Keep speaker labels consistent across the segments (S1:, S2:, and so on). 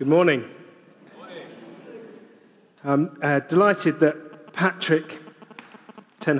S1: Good morning. I'm uh, delighted that Patrick Ten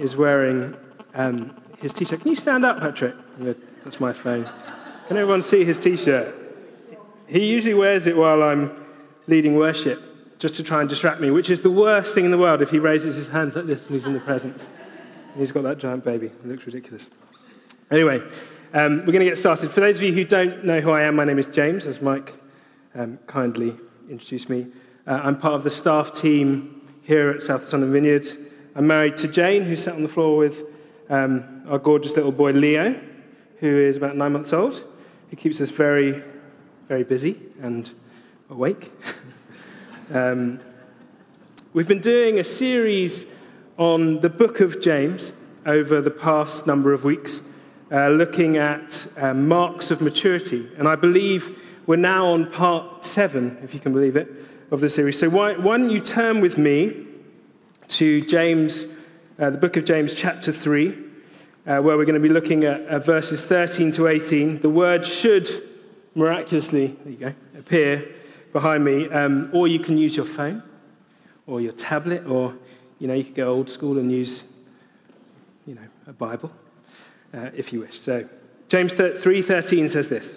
S1: is wearing um, his t shirt. Can you stand up, Patrick? That's my phone. Can everyone see his t shirt? He usually wears it while I'm leading worship, just to try and distract me, which is the worst thing in the world if he raises his hands like this and he's in the presence. And he's got that giant baby. It looks ridiculous. Anyway, um, we're going to get started. For those of you who don't know who I am, my name is James, as Mike um, kindly introduced me. Uh, I'm part of the staff team here at South London Vineyard. I'm married to Jane, who sat on the floor with um, our gorgeous little boy Leo, who is about nine months old, who keeps us very, very busy and awake. um, we've been doing a series on the book of James over the past number of weeks, uh, looking at uh, marks of maturity. And I believe we're now on part seven, if you can believe it, of the series. So why, why don't you turn with me to James, uh, the book of James, chapter 3, uh, where we're going to be looking at uh, verses 13 to 18. The word should miraculously, there you go, appear behind me, um, or you can use your phone or your tablet, or you know, you could go old school and use, you know, a Bible uh, if you wish. So James 3:13 says this.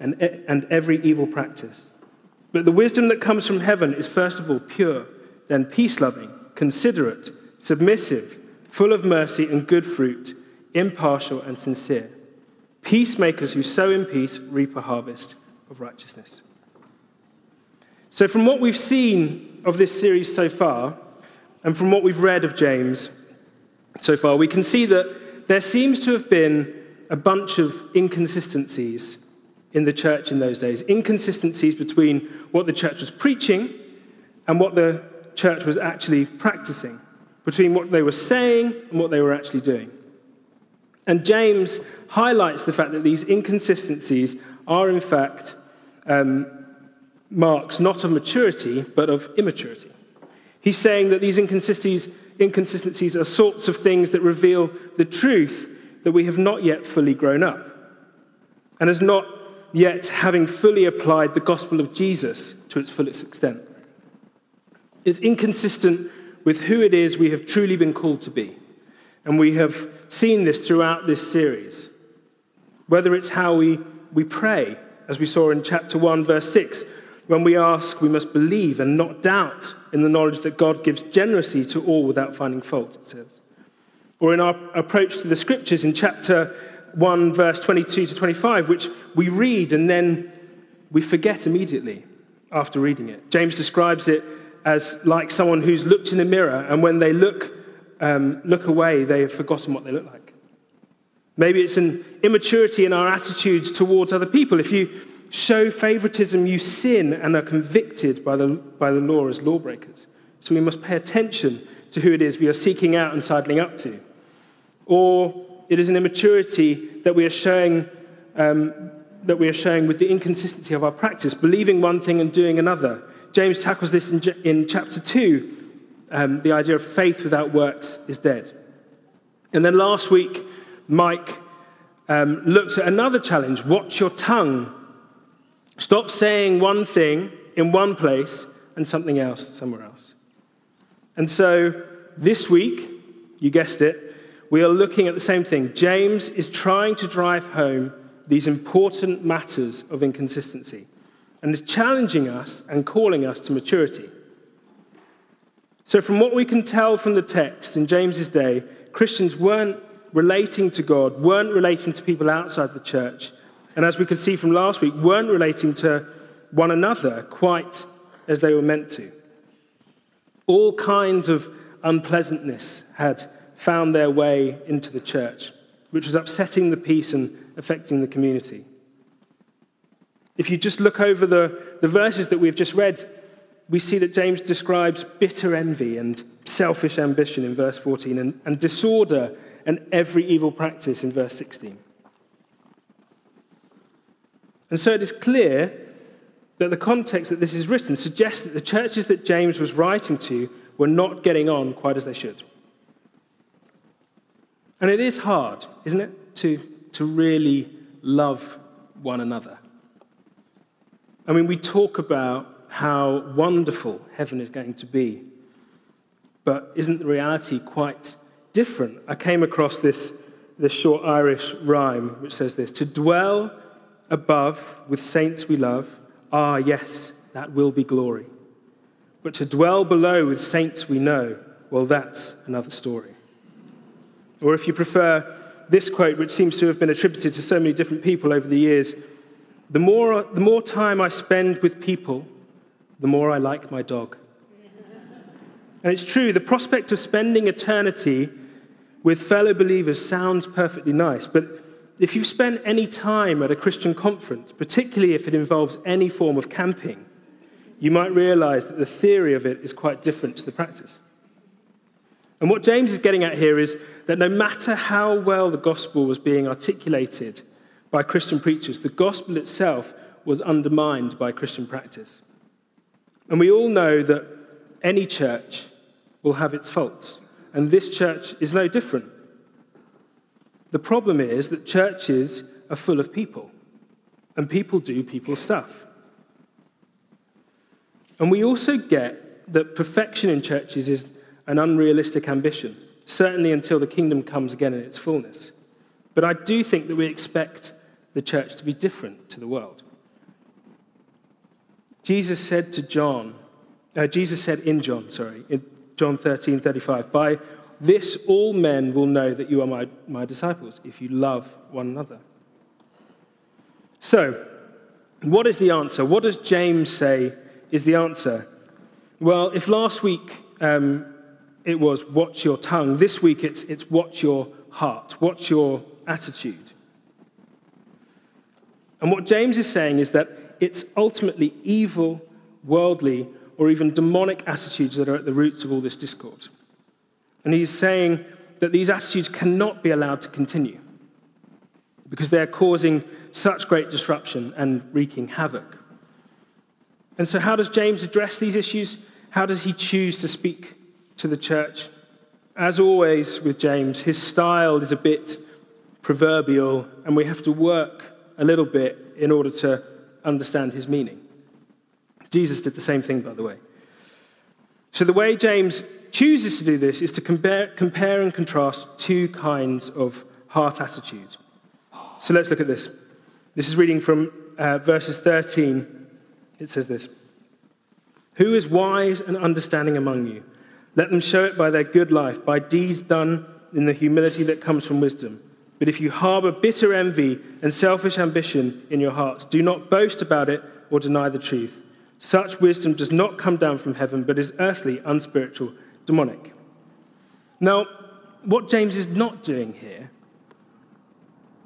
S1: and, and every evil practice. But the wisdom that comes from heaven is first of all pure, then peace loving, considerate, submissive, full of mercy and good fruit, impartial and sincere. Peacemakers who sow in peace reap a harvest of righteousness. So, from what we've seen of this series so far, and from what we've read of James so far, we can see that there seems to have been a bunch of inconsistencies in the church in those days inconsistencies between what the church was preaching and what the church was actually practicing, between what they were saying and what they were actually doing. And James highlights the fact that these inconsistencies are, in fact, um, marks not of maturity, but of immaturity. He's saying that these inconsistencies, inconsistencies are sorts of things that reveal the truth that we have not yet fully grown up and has not yet having fully applied the gospel of Jesus to its fullest extent. It's inconsistent with who it is we have truly been called to be. And we have seen this throughout this series. Whether it's how we, we pray, as we saw in chapter 1, verse 6, when we ask, we must believe and not doubt in the knowledge that God gives generously to all without finding fault, it says. Or in our approach to the scriptures in chapter 1, verse 22 to 25, which we read and then we forget immediately after reading it. James describes it as like someone who's looked in a mirror, and when they look, um, look away, they have forgotten what they look like. Maybe it's an immaturity in our attitudes towards other people. If you show favoritism, you sin and are convicted by the, by the law as lawbreakers. So we must pay attention to who it is we are seeking out and sidling up to. Or it is an immaturity that we are showing, um, that we are showing with the inconsistency of our practice, believing one thing and doing another. James tackles this in, in chapter 2. Um, the idea of faith without works is dead. And then last week, Mike um, looked at another challenge watch your tongue. Stop saying one thing in one place and something else somewhere else. And so this week, you guessed it, we are looking at the same thing. James is trying to drive home these important matters of inconsistency and is challenging us and calling us to maturity. So, from what we can tell from the text in James's day, Christians weren't relating to God, weren't relating to people outside the church, and as we could see from last week, weren't relating to one another quite as they were meant to. All kinds of unpleasantness had found their way into the church, which was upsetting the peace and affecting the community. If you just look over the, the verses that we've just read, we see that James describes bitter envy and selfish ambition in verse 14, and, and disorder and every evil practice in verse 16. And so it is clear that the context that this is written suggests that the churches that James was writing to were not getting on quite as they should. And it is hard, isn't it, to, to really love one another. I mean, we talk about how wonderful heaven is going to be, but isn't the reality quite different? I came across this, this short Irish rhyme which says this To dwell above with saints we love, ah, yes, that will be glory. But to dwell below with saints we know, well, that's another story. Or if you prefer this quote, which seems to have been attributed to so many different people over the years the more, the more time I spend with people, the more I like my dog. and it's true, the prospect of spending eternity with fellow believers sounds perfectly nice, but if you've spent any time at a Christian conference, particularly if it involves any form of camping, you might realize that the theory of it is quite different to the practice. And what James is getting at here is that no matter how well the gospel was being articulated by Christian preachers, the gospel itself was undermined by Christian practice. And we all know that any church will have its faults, and this church is no different. The problem is that churches are full of people, and people do people stuff. And we also get that perfection in churches is an unrealistic ambition, certainly until the kingdom comes again in its fullness. But I do think that we expect the church to be different to the world. Jesus said to John, uh, Jesus said in John, sorry, in John 13, 35, by this all men will know that you are my, my disciples, if you love one another. So, what is the answer? What does James say is the answer? Well, if last week um, it was watch your tongue. This week it's, it's watch your heart, watch your attitude. And what James is saying is that it's ultimately evil, worldly, or even demonic attitudes that are at the roots of all this discord. And he's saying that these attitudes cannot be allowed to continue because they're causing such great disruption and wreaking havoc. And so, how does James address these issues? How does he choose to speak to the church. As always with James, his style is a bit proverbial, and we have to work a little bit in order to understand his meaning. Jesus did the same thing, by the way. So, the way James chooses to do this is to compare, compare and contrast two kinds of heart attitude. So, let's look at this. This is reading from uh, verses 13. It says this Who is wise and understanding among you? Let them show it by their good life, by deeds done in the humility that comes from wisdom. But if you harbor bitter envy and selfish ambition in your hearts, do not boast about it or deny the truth. Such wisdom does not come down from heaven, but is earthly, unspiritual, demonic. Now, what James is not doing here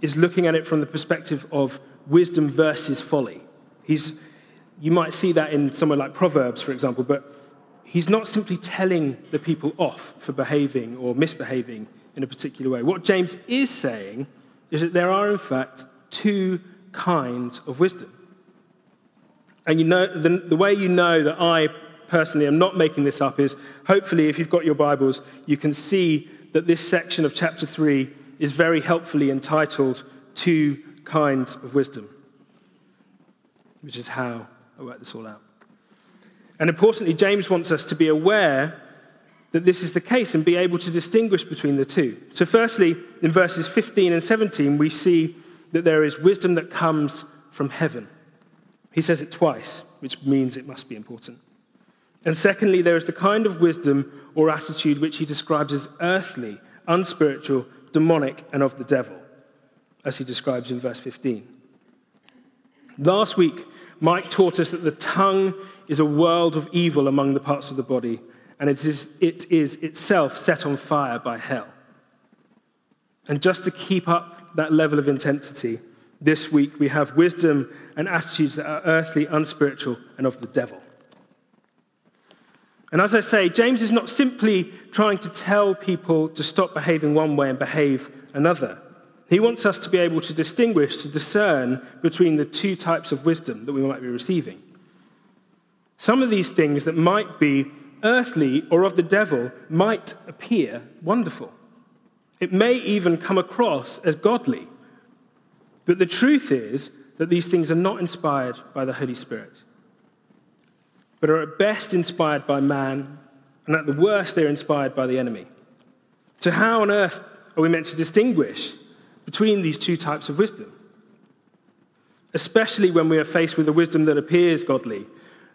S1: is looking at it from the perspective of wisdom versus folly. He's, you might see that in somewhere like Proverbs, for example, but he's not simply telling the people off for behaving or misbehaving in a particular way. What James is saying is that there are, in fact, two kinds of wisdom. And you know, the, the way you know that I personally am not making this up is hopefully, if you've got your Bibles, you can see that this section of chapter 3 is very helpfully entitled Two Kinds of Wisdom, which is how I work this all out. And importantly, James wants us to be aware that this is the case and be able to distinguish between the two. So, firstly, in verses 15 and 17, we see that there is wisdom that comes from heaven. He says it twice, which means it must be important. And secondly, there is the kind of wisdom or attitude which he describes as earthly, unspiritual, demonic, and of the devil, as he describes in verse 15. Last week, Mike taught us that the tongue is a world of evil among the parts of the body, and it is, it is itself set on fire by hell. And just to keep up that level of intensity, This week we have wisdom and attitudes that are earthly, unspiritual, and of the devil. And as I say, James is not simply trying to tell people to stop behaving one way and behave another. He wants us to be able to distinguish, to discern between the two types of wisdom that we might be receiving. Some of these things that might be earthly or of the devil might appear wonderful. It may even come across as godly. But the truth is that these things are not inspired by the Holy Spirit, but are at best inspired by man, and at the worst, they're inspired by the enemy. So, how on earth are we meant to distinguish between these two types of wisdom? Especially when we are faced with a wisdom that appears godly,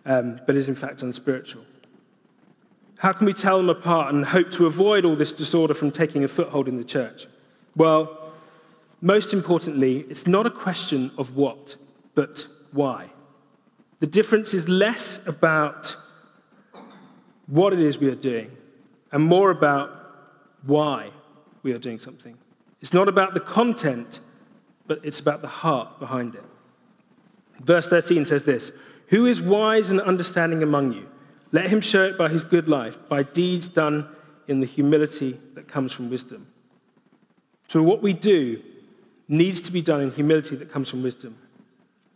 S1: um, but is in fact unspiritual. How can we tell them apart and hope to avoid all this disorder from taking a foothold in the church? Well, most importantly, it's not a question of what, but why. The difference is less about what it is we are doing and more about why we are doing something. It's not about the content, but it's about the heart behind it. Verse 13 says this Who is wise and understanding among you? Let him show it by his good life, by deeds done in the humility that comes from wisdom. So, what we do needs to be done in humility that comes from wisdom.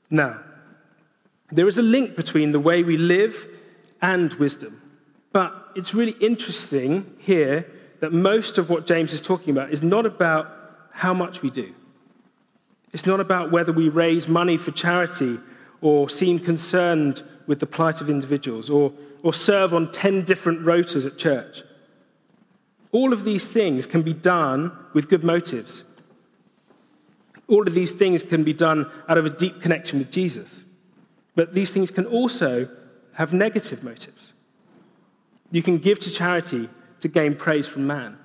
S1: Now, there is a link between the way we live and wisdom. But it's really interesting here that most of what James is talking about is not about how much we do. It's not about whether we raise money for charity or seem concerned with the plight of individuals or, or serve on 10 different rotas at church. All of these things can be done with good motives. All of these things can be done out of a deep connection with Jesus. But these things can also have negative motives. You can give to charity to gain praise from man.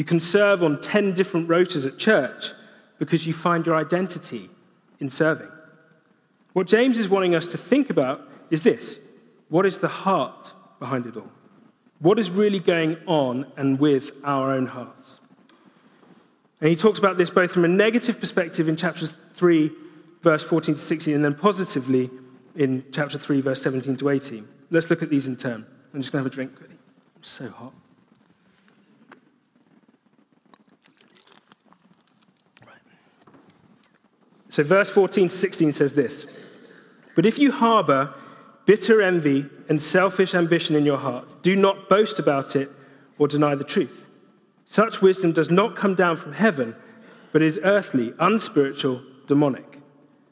S1: You can serve on 10 different rotas at church because you find your identity in serving. What James is wanting us to think about is this what is the heart behind it all? What is really going on and with our own hearts? And he talks about this both from a negative perspective in chapters 3, verse 14 to 16, and then positively in chapter 3, verse 17 to 18. Let's look at these in turn. I'm just going to have a drink. I'm so hot. So, verse 14 to 16 says this But if you harbor bitter envy and selfish ambition in your hearts, do not boast about it or deny the truth. Such wisdom does not come down from heaven, but is earthly, unspiritual, demonic.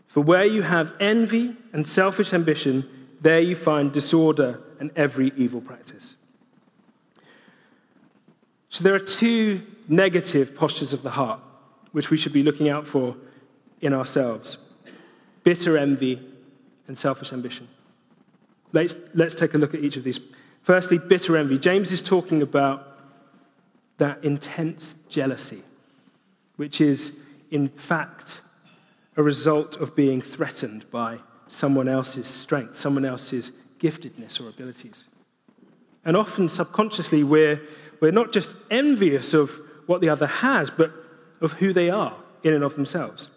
S1: For where you have envy and selfish ambition, there you find disorder and every evil practice. So there are two negative postures of the heart which we should be looking out for in ourselves bitter envy and selfish ambition. Let's, let's take a look at each of these. Firstly, bitter envy. James is talking about that intense jealousy, which is, in fact, a result of being threatened by someone else's strength, someone else's giftedness or abilities. And often, subconsciously, we're, we're not just envious of what the other has, but of who they are in and of themselves.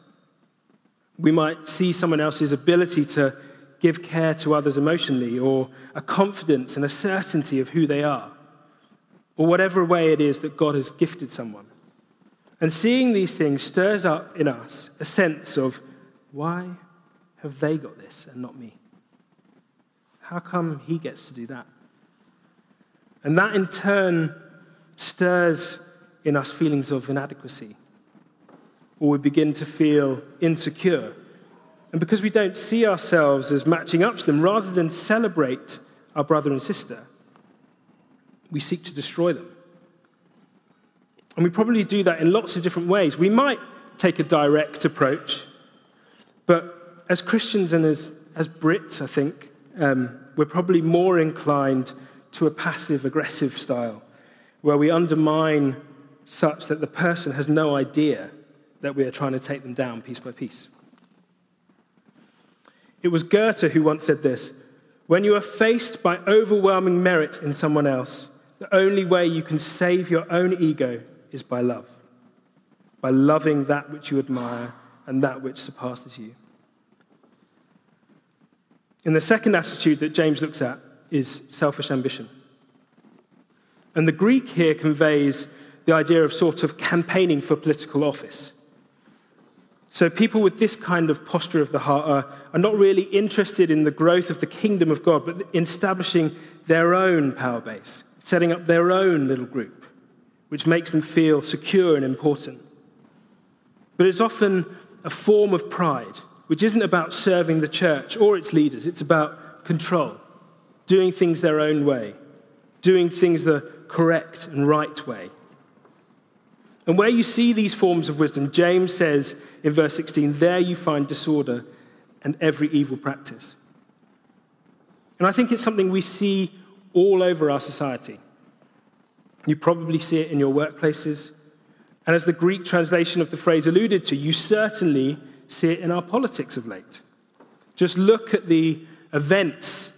S1: We might see someone else's ability to give care to others emotionally, or a confidence and a certainty of who they are, or whatever way it is that God has gifted someone. And seeing these things stirs up in us a sense of why have they got this and not me? How come he gets to do that? And that in turn stirs in us feelings of inadequacy or we begin to feel insecure. And because we don't see ourselves as matching up to them, rather than celebrate our brother and sister, we seek to destroy them. And we probably do that in lots of different ways. We might take a direct approach, but as Christians and as, as Brits, I think, um, we're probably more inclined to a passive aggressive style, where we undermine such that the person has no idea that we are trying to take them down piece by piece. It was Goethe who once said this When you are faced by overwhelming merit in someone else, the only way you can save your own ego is by love, by loving that which you admire and that which surpasses you. And the second attitude that James looks at is selfish ambition. And the Greek here conveys the idea of sort of campaigning for political office. So, people with this kind of posture of the heart are, are not really interested in the growth of the kingdom of God, but in establishing their own power base, setting up their own little group, which makes them feel secure and important. But it's often a form of pride, which isn't about serving the church or its leaders, it's about control, doing things their own way, doing things the correct and right way. And where you see these forms of wisdom, James says in verse 16, there you find disorder and every evil practice. And I think it's something we see all over our society. You probably see it in your workplaces. And as the Greek translation of the phrase alluded to, you certainly see it in our politics of late. Just look at the events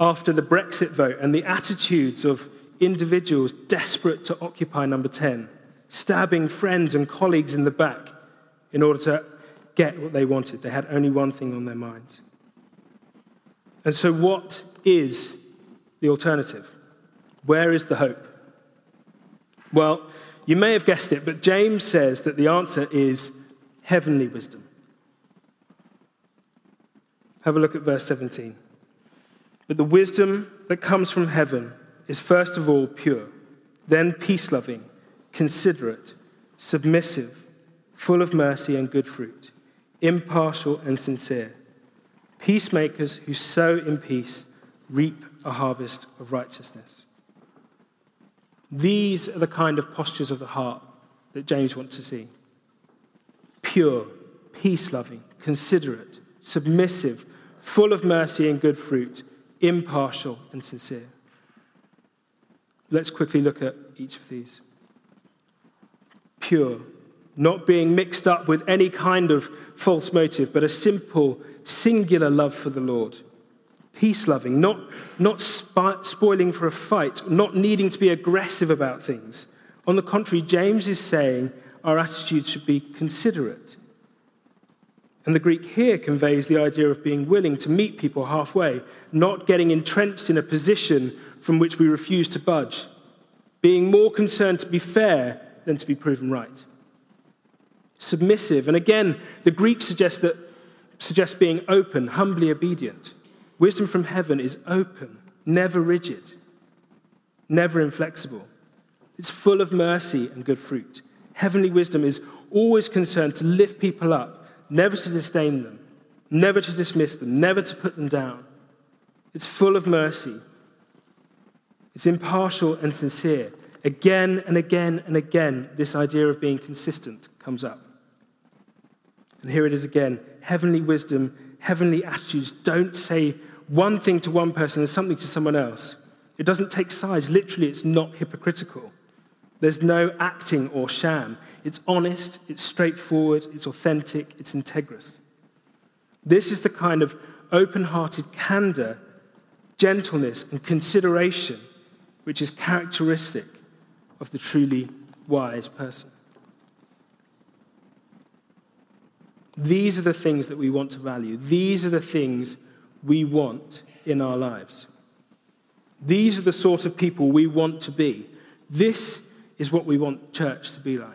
S1: after the Brexit vote and the attitudes of individuals desperate to occupy number 10 stabbing friends and colleagues in the back in order to get what they wanted. They had only one thing on their minds. And so, what is the alternative? Where is the hope? Well, you may have guessed it, but James says that the answer is heavenly wisdom. Have a look at verse 17. But the wisdom that comes from heaven is first of all pure, then peace loving considerate, submissive, full of mercy and good fruit, impartial and sincere. Peacemakers who sow in peace reap a harvest of righteousness. These are the kind of postures of the heart that James wants to see pure, peace loving, considerate, submissive, full of mercy and good fruit, impartial and sincere. Let's quickly look at each of these pure, not being mixed up with any kind of false motive, but a simple, singular love for the Lord. Peace loving, not, not spoiling for a fight, not needing to be aggressive about things. On the contrary, James is saying our attitude should be considerate. And the Greek here conveys the idea of being willing to meet people halfway, not getting entrenched in a position from which we refuse to budge, being more concerned to be fair than to be proven right. Submissive, and again, the Greek suggests that suggests being open, humbly obedient. Wisdom from heaven is open, never rigid, never inflexible. It's full of mercy and good fruit. Heavenly wisdom is always concerned to lift people up, never to disdain them, never to dismiss them, never to put them down. It's full of mercy. It's impartial and sincere. Again and again and again, this idea of being consistent comes up. And here it is again heavenly wisdom, heavenly attitudes don't say one thing to one person and something to someone else. It doesn't take sides. Literally, it's not hypocritical. There's no acting or sham. It's honest, it's straightforward, it's authentic, it's integrous. This is the kind of open hearted candor, gentleness, and consideration which is characteristic of the truly wise person. These are the things that we want to value. These are the things we want in our lives. These are the sort of people we want to be. This is what we want church to be like.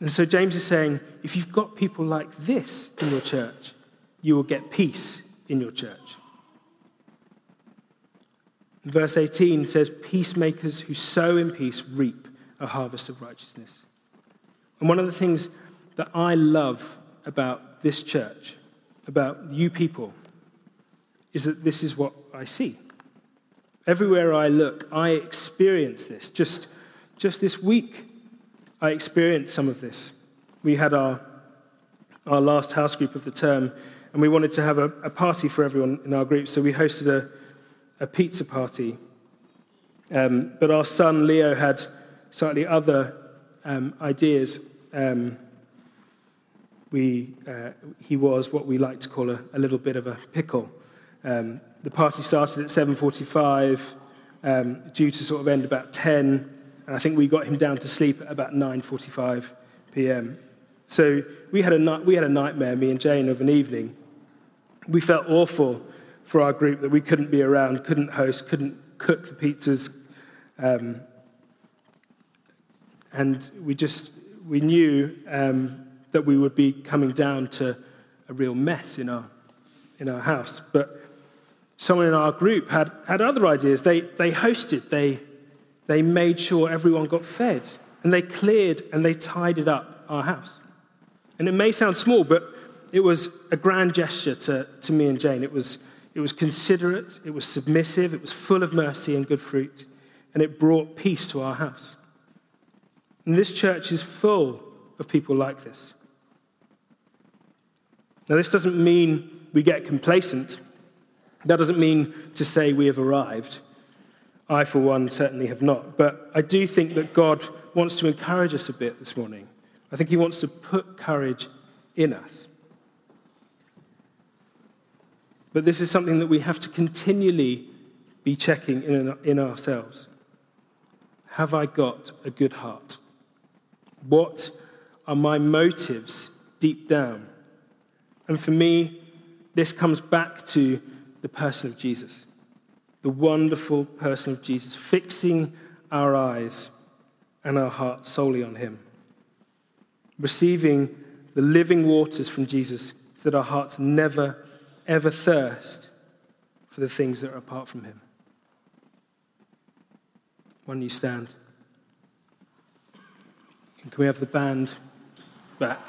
S1: And so James is saying if you've got people like this in your church, you will get peace in your church. Verse 18 says, Peacemakers who sow in peace reap a harvest of righteousness. And one of the things that I love about this church, about you people, is that this is what I see. Everywhere I look, I experience this. Just, just this week, I experienced some of this. We had our, our last house group of the term, and we wanted to have a, a party for everyone in our group, so we hosted a, a pizza party. Um, but our son Leo had slightly other um, ideas. Um, we, uh, he was what we like to call a, a little bit of a pickle. Um, the party started at 7.45, um, due to sort of end about 10, and I think we got him down to sleep at about 9.45 p.m. So we had, a, we had a nightmare, me and Jane, of an evening. We felt awful for our group that we couldn't be around, couldn't host, couldn't cook the pizzas. Um, and we just, we knew um, that we would be coming down to a real mess in our, in our house. But someone in our group had, had other ideas. They, they hosted, they, they made sure everyone got fed, and they cleared and they tidied up our house. And it may sound small, but it was a grand gesture to, to me and Jane. It was, it was considerate, it was submissive, it was full of mercy and good fruit, and it brought peace to our house. And this church is full of people like this. Now, this doesn't mean we get complacent. That doesn't mean to say we have arrived. I, for one, certainly have not. But I do think that God wants to encourage us a bit this morning. I think He wants to put courage in us. But this is something that we have to continually be checking in, in ourselves. Have I got a good heart? What are my motives deep down? And for me, this comes back to the person of Jesus, the wonderful person of Jesus, fixing our eyes and our hearts solely on Him, receiving the living waters from Jesus so that our hearts never, ever thirst for the things that are apart from Him. When you stand, can we have the band back?